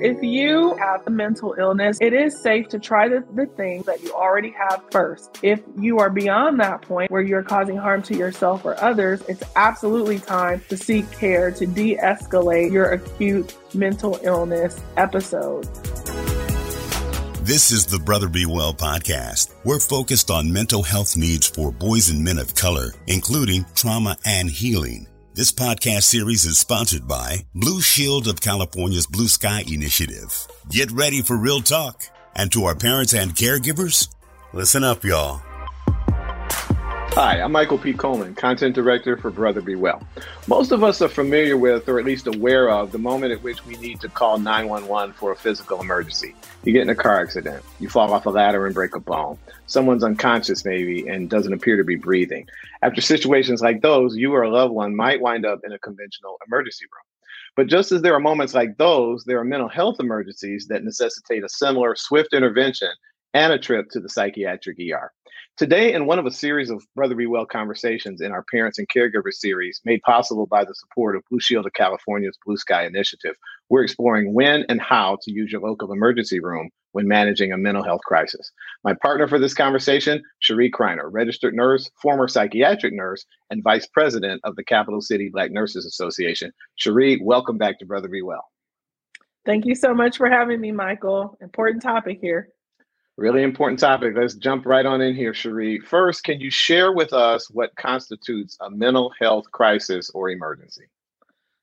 If you have a mental illness, it is safe to try the, the things that you already have first. If you are beyond that point where you're causing harm to yourself or others, it's absolutely time to seek care to de escalate your acute mental illness episode. This is the Brother Be Well podcast. We're focused on mental health needs for boys and men of color, including trauma and healing. This podcast series is sponsored by Blue Shield of California's Blue Sky Initiative. Get ready for real talk. And to our parents and caregivers, listen up, y'all. Hi, I'm Michael P. Coleman, Content Director for Brother Be Well. Most of us are familiar with, or at least aware of, the moment at which we need to call 911 for a physical emergency. You get in a car accident, you fall off a ladder and break a bone. Someone's unconscious, maybe, and doesn't appear to be breathing. After situations like those, you or a loved one might wind up in a conventional emergency room. But just as there are moments like those, there are mental health emergencies that necessitate a similar swift intervention and a trip to the psychiatric ER. Today, in one of a series of Brother Be Well conversations in our Parents and Caregivers series, made possible by the support of Blue Shield of California's Blue Sky Initiative, we're exploring when and how to use your local emergency room when managing a mental health crisis. My partner for this conversation, Sheree Criner, registered nurse, former psychiatric nurse, and vice president of the Capitol City Black Nurses Association. Sheree, welcome back to Brother Be Well. Thank you so much for having me, Michael. Important topic here. Really important topic. Let's jump right on in here, Sheree. First, can you share with us what constitutes a mental health crisis or emergency?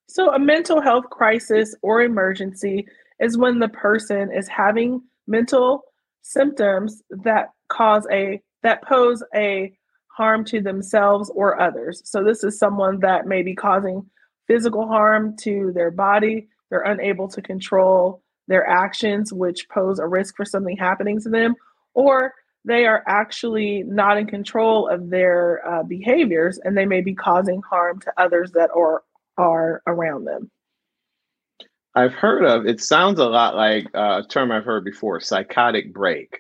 So, a mental health crisis or emergency is when the person is having mental symptoms that cause a that pose a harm to themselves or others. So, this is someone that may be causing physical harm to their body. They're unable to control their actions, which pose a risk for something happening to them, or they are actually not in control of their uh, behaviors and they may be causing harm to others that are, are around them. I've heard of it, sounds a lot like uh, a term I've heard before psychotic break,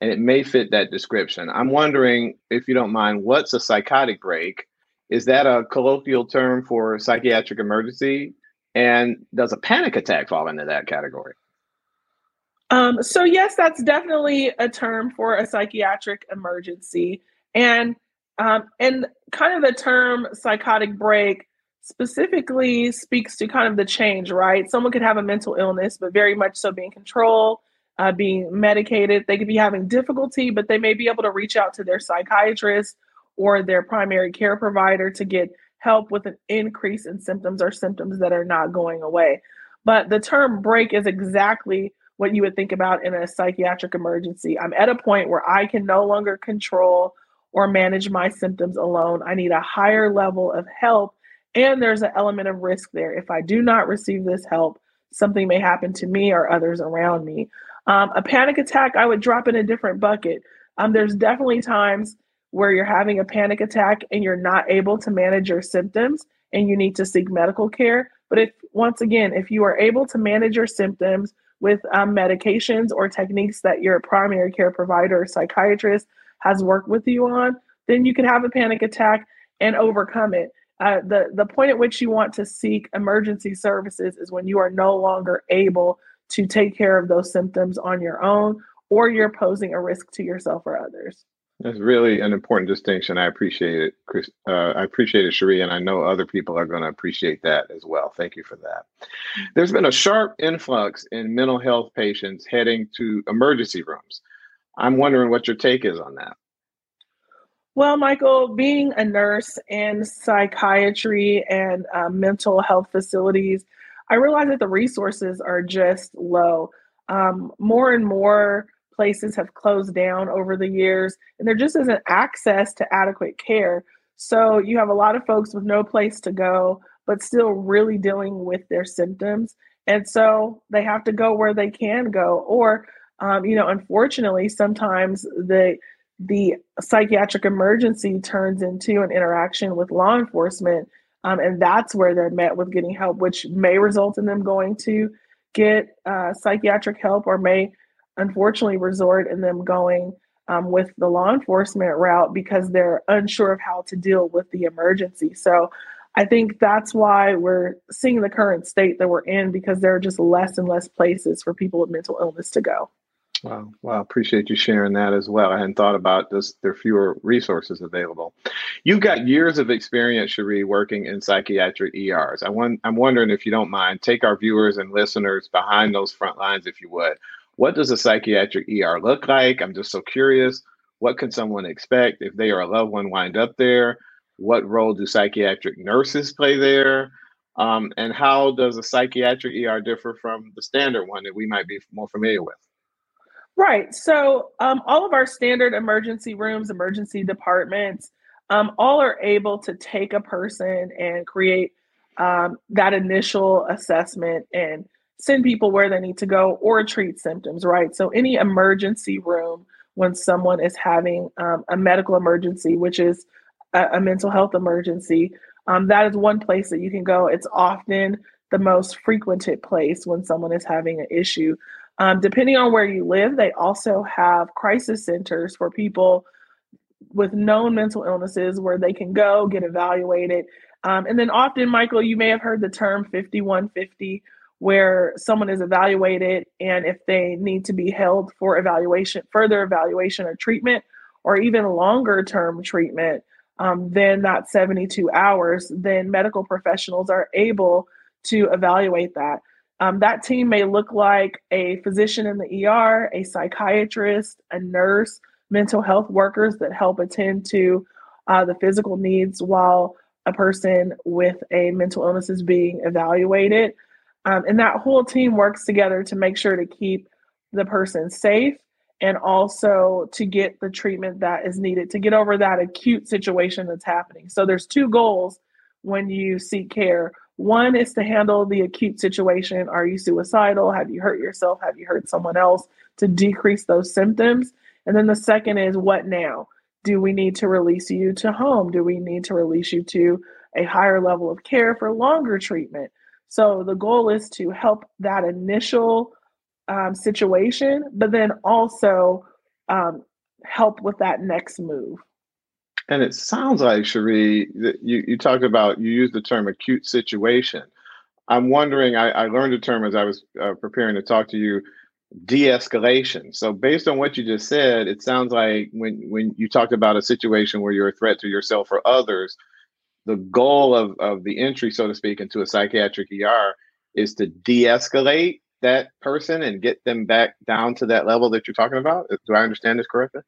and it may fit that description. I'm wondering if you don't mind, what's a psychotic break? Is that a colloquial term for psychiatric emergency? And does a panic attack fall into that category? Um, so yes, that's definitely a term for a psychiatric emergency, and um, and kind of the term psychotic break specifically speaks to kind of the change, right? Someone could have a mental illness, but very much so being controlled, uh, being medicated. They could be having difficulty, but they may be able to reach out to their psychiatrist or their primary care provider to get help with an increase in symptoms or symptoms that are not going away. But the term break is exactly what you would think about in a psychiatric emergency. I'm at a point where I can no longer control or manage my symptoms alone. I need a higher level of help. And there's an element of risk there. If I do not receive this help, something may happen to me or others around me. Um, a panic attack, I would drop in a different bucket. Um, there's definitely times where you're having a panic attack and you're not able to manage your symptoms and you need to seek medical care. But if, once again, if you are able to manage your symptoms, with um, medications or techniques that your primary care provider or psychiatrist has worked with you on, then you can have a panic attack and overcome it. Uh, the the point at which you want to seek emergency services is when you are no longer able to take care of those symptoms on your own, or you're posing a risk to yourself or others. That's really an important distinction. I appreciate it, Chris. Uh, I appreciate it, Sheree, and I know other people are going to appreciate that as well. Thank you for that. There's been a sharp influx in mental health patients heading to emergency rooms. I'm wondering what your take is on that. Well, Michael, being a nurse in psychiatry and uh, mental health facilities, I realize that the resources are just low. Um, more and more places have closed down over the years, and there just isn't access to adequate care. So you have a lot of folks with no place to go, but still really dealing with their symptoms. And so they have to go where they can go. Or, um, you know, unfortunately, sometimes the the psychiatric emergency turns into an interaction with law enforcement. Um, and that's where they're met with getting help, which may result in them going to get uh, psychiatric help or may unfortunately resort in them going um, with the law enforcement route because they're unsure of how to deal with the emergency. So I think that's why we're seeing the current state that we're in because there are just less and less places for people with mental illness to go. Wow. Well, appreciate you sharing that as well. I hadn't thought about this. There are fewer resources available. You've got years of experience, Sheree, working in psychiatric ERs. I want, I'm wondering if you don't mind, take our viewers and listeners behind those front lines, if you would. What does a psychiatric ER look like? I'm just so curious. What can someone expect if they or a loved one wind up there? What role do psychiatric nurses play there? Um, and how does a psychiatric ER differ from the standard one that we might be more familiar with? Right. So, um, all of our standard emergency rooms, emergency departments, um, all are able to take a person and create um, that initial assessment and send people where they need to go or treat symptoms, right? So, any emergency room when someone is having um, a medical emergency, which is a, a mental health emergency, um, that is one place that you can go. It's often the most frequented place when someone is having an issue. Um, depending on where you live, they also have crisis centers for people with known mental illnesses where they can go get evaluated. Um, and then often, Michael, you may have heard the term 5150, where someone is evaluated and if they need to be held for evaluation, further evaluation or treatment, or even longer term treatment um, than that 72 hours, then medical professionals are able to evaluate that. Um, that team may look like a physician in the ER, a psychiatrist, a nurse, mental health workers that help attend to uh, the physical needs while a person with a mental illness is being evaluated. Um, and that whole team works together to make sure to keep the person safe and also to get the treatment that is needed to get over that acute situation that's happening. So there's two goals when you seek care. One is to handle the acute situation. Are you suicidal? Have you hurt yourself? Have you hurt someone else? To decrease those symptoms. And then the second is what now? Do we need to release you to home? Do we need to release you to a higher level of care for longer treatment? So the goal is to help that initial um, situation, but then also um, help with that next move. And it sounds like, Sheree, that you, you talked about, you used the term acute situation. I'm wondering, I, I learned the term as I was uh, preparing to talk to you, de-escalation. So based on what you just said, it sounds like when, when you talked about a situation where you're a threat to yourself or others, the goal of, of the entry, so to speak, into a psychiatric ER is to de-escalate that person and get them back down to that level that you're talking about. Do I understand this correctly?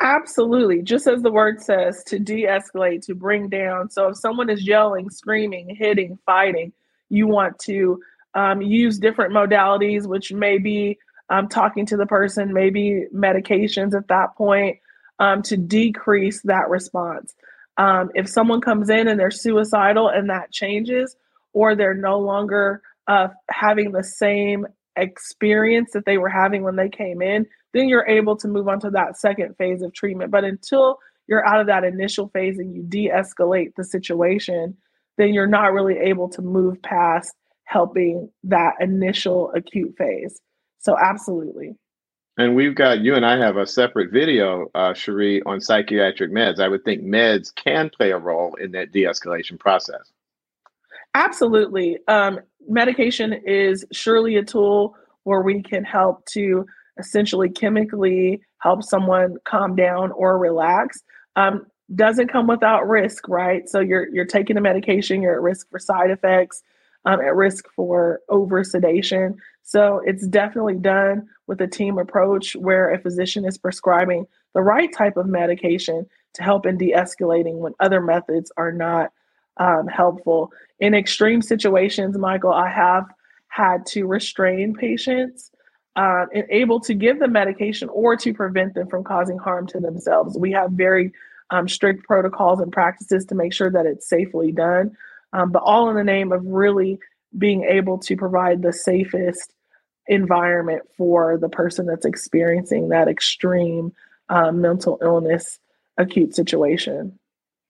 Absolutely. Just as the word says, to de escalate, to bring down. So if someone is yelling, screaming, hitting, fighting, you want to um, use different modalities, which may be um, talking to the person, maybe medications at that point um, to decrease that response. Um, if someone comes in and they're suicidal and that changes, or they're no longer uh, having the same experience that they were having when they came in, then you're able to move on to that second phase of treatment. But until you're out of that initial phase and you de escalate the situation, then you're not really able to move past helping that initial acute phase. So, absolutely. And we've got you and I have a separate video, uh, Sheree, on psychiatric meds. I would think meds can play a role in that de escalation process. Absolutely. Um, medication is surely a tool where we can help to essentially chemically help someone calm down or relax. Um, doesn't come without risk, right? So you're you're taking a medication, you're at risk for side effects, um, at risk for over sedation. So it's definitely done with a team approach where a physician is prescribing the right type of medication to help in de-escalating when other methods are not um, helpful. In extreme situations, Michael, I have had to restrain patients uh, and able to give them medication or to prevent them from causing harm to themselves. We have very um, strict protocols and practices to make sure that it's safely done, um, but all in the name of really being able to provide the safest environment for the person that's experiencing that extreme um, mental illness acute situation.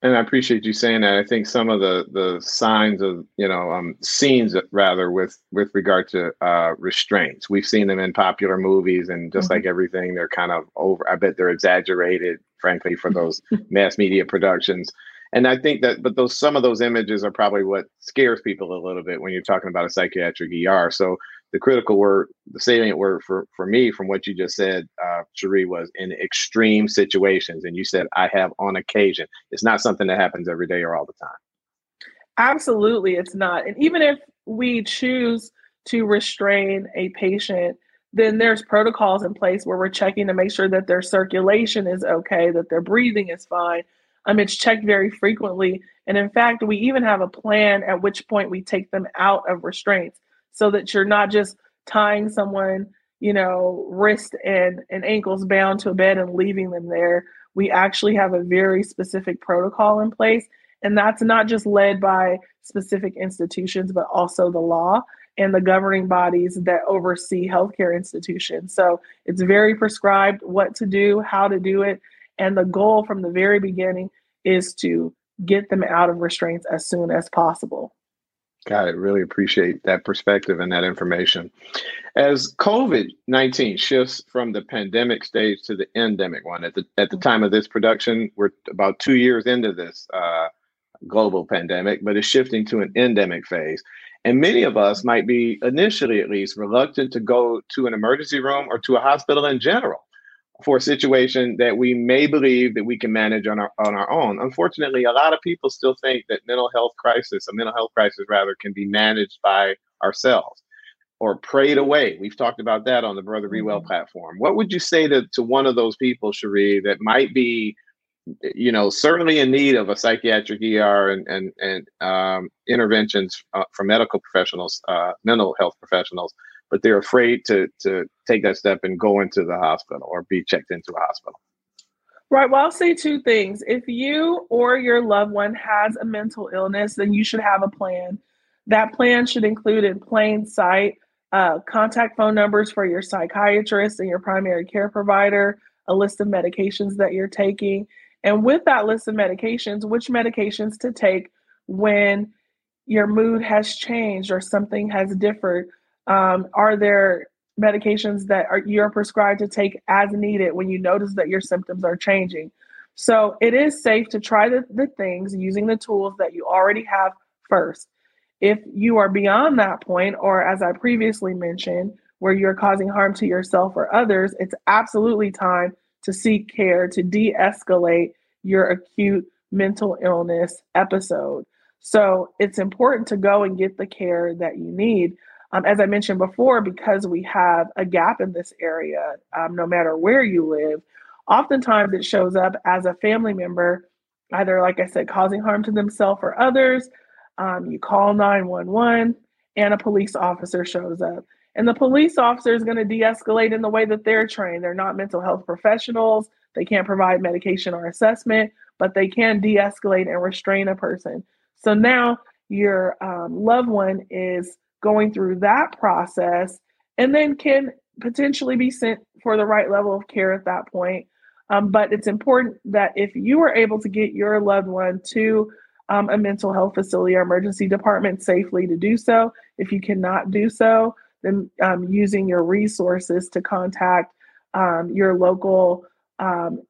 And I appreciate you saying that. I think some of the the signs of you know um, scenes rather with with regard to uh, restraints. We've seen them in popular movies, and just mm-hmm. like everything, they're kind of over. I bet they're exaggerated, frankly, for those mass media productions. And I think that, but those some of those images are probably what scares people a little bit when you're talking about a psychiatric ER. So the critical word, the salient word for for me from what you just said, uh, Sheree, was in extreme situations. And you said I have on occasion. It's not something that happens every day or all the time. Absolutely, it's not. And even if we choose to restrain a patient, then there's protocols in place where we're checking to make sure that their circulation is okay, that their breathing is fine. Um, it's checked very frequently. And in fact, we even have a plan at which point we take them out of restraints so that you're not just tying someone, you know, wrist and, and ankles bound to a bed and leaving them there. We actually have a very specific protocol in place. And that's not just led by specific institutions, but also the law and the governing bodies that oversee healthcare institutions. So it's very prescribed what to do, how to do it. And the goal from the very beginning is to get them out of restraints as soon as possible. Got it. Really appreciate that perspective and that information. As COVID 19 shifts from the pandemic stage to the endemic one, at the, at the time of this production, we're about two years into this uh, global pandemic, but it's shifting to an endemic phase. And many of us might be initially, at least, reluctant to go to an emergency room or to a hospital in general for a situation that we may believe that we can manage on our on our own. Unfortunately, a lot of people still think that mental health crisis, a mental health crisis rather, can be managed by ourselves or prayed away. We've talked about that on the Brother Be Well mm-hmm. platform. What would you say to, to one of those people, Sheree, that might be you know, certainly in need of a psychiatric ER and and and um, interventions uh, from medical professionals, uh, mental health professionals, but they're afraid to to take that step and go into the hospital or be checked into a hospital. Right. Well, I'll say two things. If you or your loved one has a mental illness, then you should have a plan. That plan should include in plain sight uh, contact phone numbers for your psychiatrist and your primary care provider, a list of medications that you're taking, and with that list of medications, which medications to take when your mood has changed or something has differed. Um, are there medications that are you're prescribed to take as needed when you notice that your symptoms are changing? So it is safe to try the, the things using the tools that you already have first. If you are beyond that point, or as I previously mentioned, where you're causing harm to yourself or others, it's absolutely time to seek care to de escalate your acute mental illness episode. So it's important to go and get the care that you need. Um, as I mentioned before, because we have a gap in this area, um, no matter where you live, oftentimes it shows up as a family member, either, like I said, causing harm to themselves or others. Um, you call 911 and a police officer shows up. And the police officer is going to de escalate in the way that they're trained. They're not mental health professionals. They can't provide medication or assessment, but they can de escalate and restrain a person. So now your um, loved one is going through that process and then can potentially be sent for the right level of care at that point. Um, but it's important that if you are able to get your loved one to um, a mental health facility or emergency department safely to do so, if you cannot do so, then um, using your resources to contact um, your local um,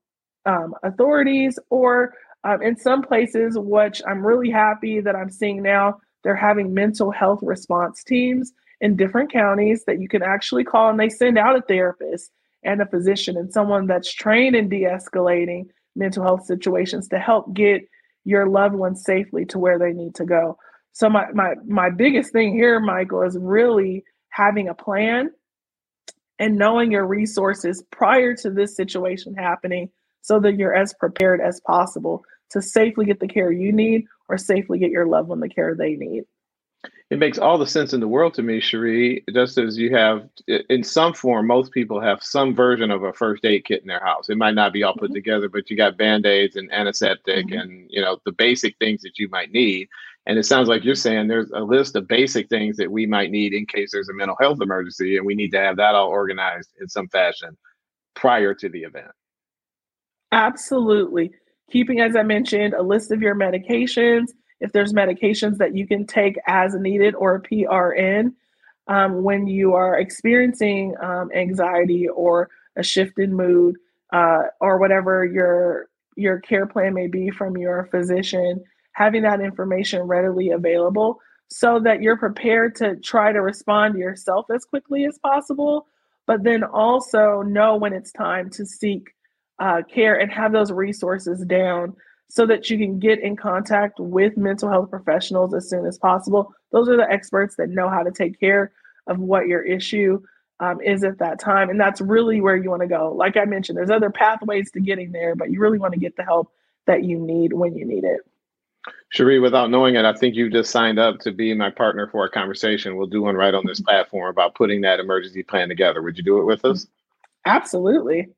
um, authorities, or um, in some places, which I'm really happy that I'm seeing now, they're having mental health response teams in different counties that you can actually call, and they send out a therapist and a physician and someone that's trained in de escalating mental health situations to help get your loved ones safely to where they need to go. So my my my biggest thing here, Michael, is really having a plan and knowing your resources prior to this situation happening so that you're as prepared as possible to safely get the care you need or safely get your loved one the care they need. It makes all the sense in the world to me, Sheree. Just as you have, in some form, most people have some version of a first aid kit in their house. It might not be all put mm-hmm. together, but you got band aids and antiseptic mm-hmm. and you know the basic things that you might need. And it sounds like you're saying there's a list of basic things that we might need in case there's a mental health emergency, and we need to have that all organized in some fashion prior to the event. Absolutely. Keeping, as I mentioned, a list of your medications, if there's medications that you can take as needed or PRN um, when you are experiencing um, anxiety or a shift in mood uh, or whatever your your care plan may be from your physician, having that information readily available so that you're prepared to try to respond to yourself as quickly as possible, but then also know when it's time to seek uh, care and have those resources down so that you can get in contact with mental health professionals as soon as possible. Those are the experts that know how to take care of what your issue um, is at that time. And that's really where you want to go. Like I mentioned, there's other pathways to getting there, but you really want to get the help that you need when you need it. Sheree, without knowing it, I think you've just signed up to be my partner for a conversation. We'll do one right on this platform about putting that emergency plan together. Would you do it with us? Absolutely.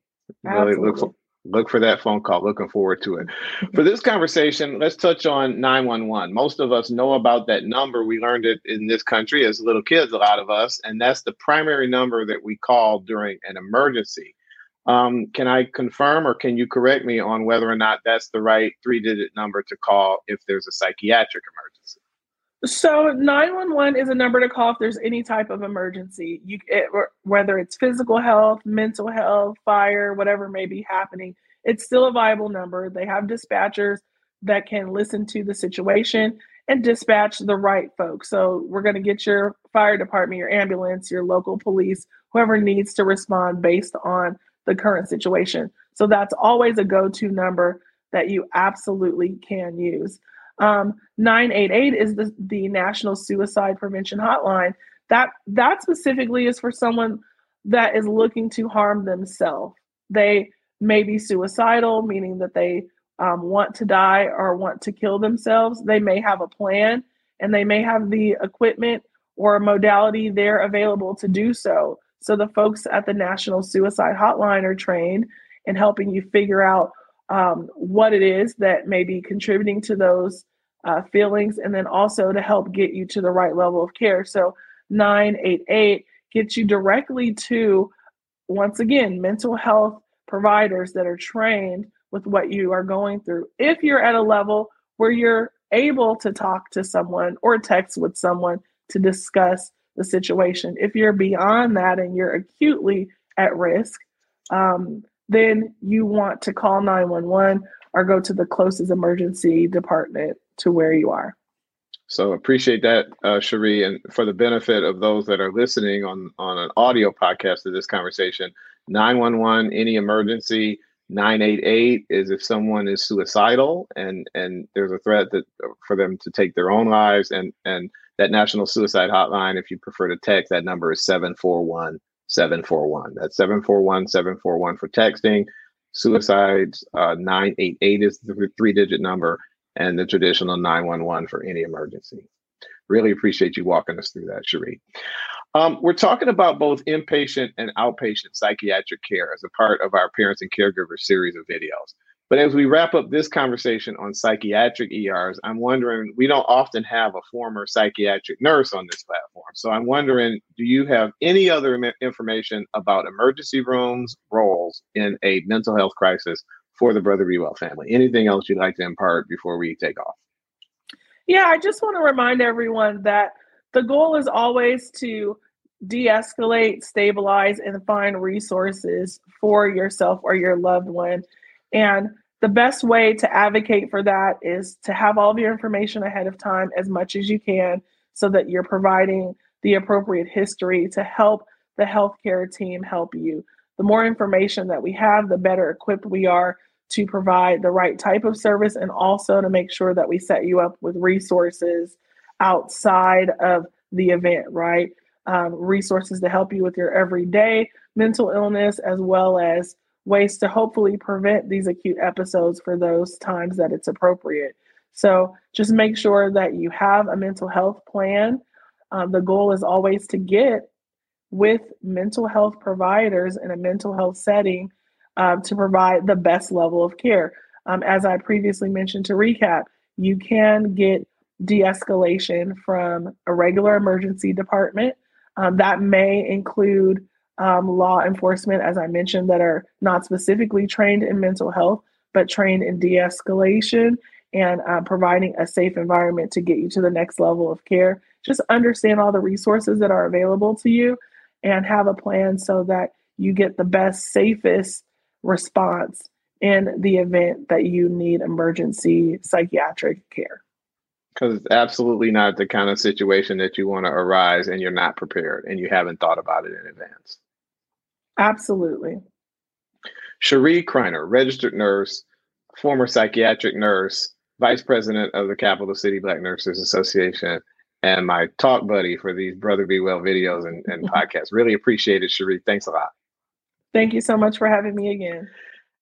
Really look look for that phone call. Looking forward to it. For this conversation, let's touch on 911. Most of us know about that number. We learned it in this country as little kids, a lot of us, and that's the primary number that we call during an emergency. Um, can I confirm or can you correct me on whether or not that's the right three digit number to call if there's a psychiatric emergency? So 911 is a number to call if there's any type of emergency. You it, whether it's physical health, mental health, fire, whatever may be happening, it's still a viable number. They have dispatchers that can listen to the situation and dispatch the right folks. So we're going to get your fire department, your ambulance, your local police, whoever needs to respond based on the current situation. So that's always a go-to number that you absolutely can use. Um, 988 is the, the National Suicide Prevention Hotline. That that specifically is for someone that is looking to harm themselves. They may be suicidal, meaning that they um, want to die or want to kill themselves. They may have a plan and they may have the equipment or modality there available to do so. So the folks at the National Suicide Hotline are trained in helping you figure out um, what it is that may be contributing to those uh, feelings, and then also to help get you to the right level of care. So 988 gets you directly to, once again, mental health providers that are trained with what you are going through. If you're at a level where you're able to talk to someone or text with someone to discuss the situation, if you're beyond that and you're acutely at risk, um, then you want to call 911 or go to the closest emergency department to where you are. So appreciate that, uh, Sheree. And for the benefit of those that are listening on, on an audio podcast of this conversation, 911, any emergency, 988 is if someone is suicidal and and there's a threat that for them to take their own lives and and that national suicide hotline if you prefer to text that number is 741 741 that's 741 741 for texting suicides uh, 988 is the three digit number and the traditional 911 for any emergency. Really appreciate you walking us through that, Sheree. Um, we're talking about both inpatient and outpatient psychiatric care as a part of our Parents and Caregivers series of videos. But as we wrap up this conversation on psychiatric ERs, I'm wondering we don't often have a former psychiatric nurse on this platform. So I'm wondering do you have any other information about emergency rooms roles in a mental health crisis for the Brother Be Well family. Anything else you'd like to impart before we take off? Yeah, I just want to remind everyone that the goal is always to de escalate, stabilize, and find resources for yourself or your loved one. And the best way to advocate for that is to have all of your information ahead of time as much as you can so that you're providing the appropriate history to help the healthcare team help you. The more information that we have, the better equipped we are to provide the right type of service and also to make sure that we set you up with resources outside of the event, right? Um, resources to help you with your everyday mental illness, as well as ways to hopefully prevent these acute episodes for those times that it's appropriate. So just make sure that you have a mental health plan. Um, the goal is always to get with mental health providers in a mental health setting um, to provide the best level of care. Um, as I previously mentioned, to recap, you can get de escalation from a regular emergency department. Um, that may include um, law enforcement, as I mentioned, that are not specifically trained in mental health, but trained in de escalation and uh, providing a safe environment to get you to the next level of care. Just understand all the resources that are available to you and have a plan so that you get the best, safest response in the event that you need emergency psychiatric care. Because it's absolutely not the kind of situation that you want to arise and you're not prepared and you haven't thought about it in advance. Absolutely. Sheree Criner, registered nurse, former psychiatric nurse, vice president of the Capitol City Black Nurses Association, and my talk buddy for these Brother Be Well videos and, and podcasts. Really appreciate it, Sheree. Thanks a lot. Thank you so much for having me again.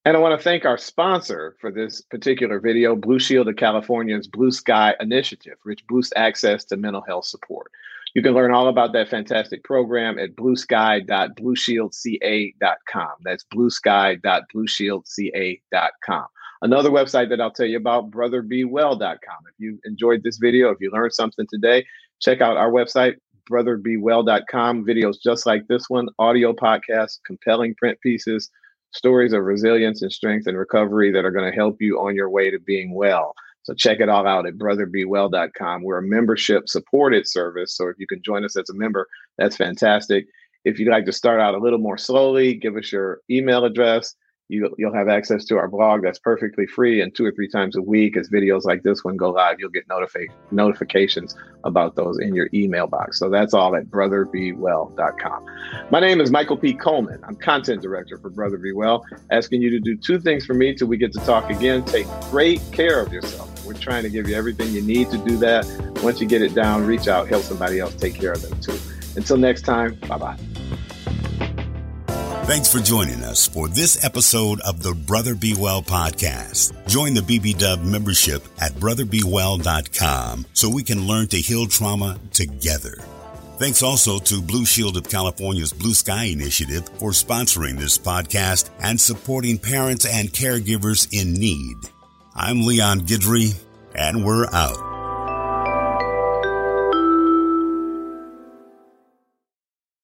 And I want to thank our sponsor for this particular video, Blue Shield of California's Blue Sky Initiative, which boosts access to mental health support. You can learn all about that fantastic program at bluesky.blueshieldca.com. That's bluesky.blueshieldca.com. Another website that I'll tell you about, brotherbewell.com. If you enjoyed this video, if you learned something today, check out our website, brotherbewell.com. Videos just like this one, audio podcasts, compelling print pieces, stories of resilience and strength and recovery that are going to help you on your way to being well. So check it all out at brotherbewell.com. We're a membership supported service. So if you can join us as a member, that's fantastic. If you'd like to start out a little more slowly, give us your email address you, you'll have access to our blog that's perfectly free and two or three times a week as videos like this one go live you'll get notifi- notifications about those in your email box. So that's all at brotherbewell.com my name is michael p. Coleman. I'm content director for brother be well asking you to do two things for me till we get to talk again. Take great care of yourself. We're trying to give you everything you need to do that. Once you get it down reach out help somebody else take care of them too. Until next time bye bye Thanks for joining us for this episode of the Brother Be Well podcast. Join the BBW membership at brotherbewell.com so we can learn to heal trauma together. Thanks also to Blue Shield of California's Blue Sky Initiative for sponsoring this podcast and supporting parents and caregivers in need. I'm Leon Guidry, and we're out.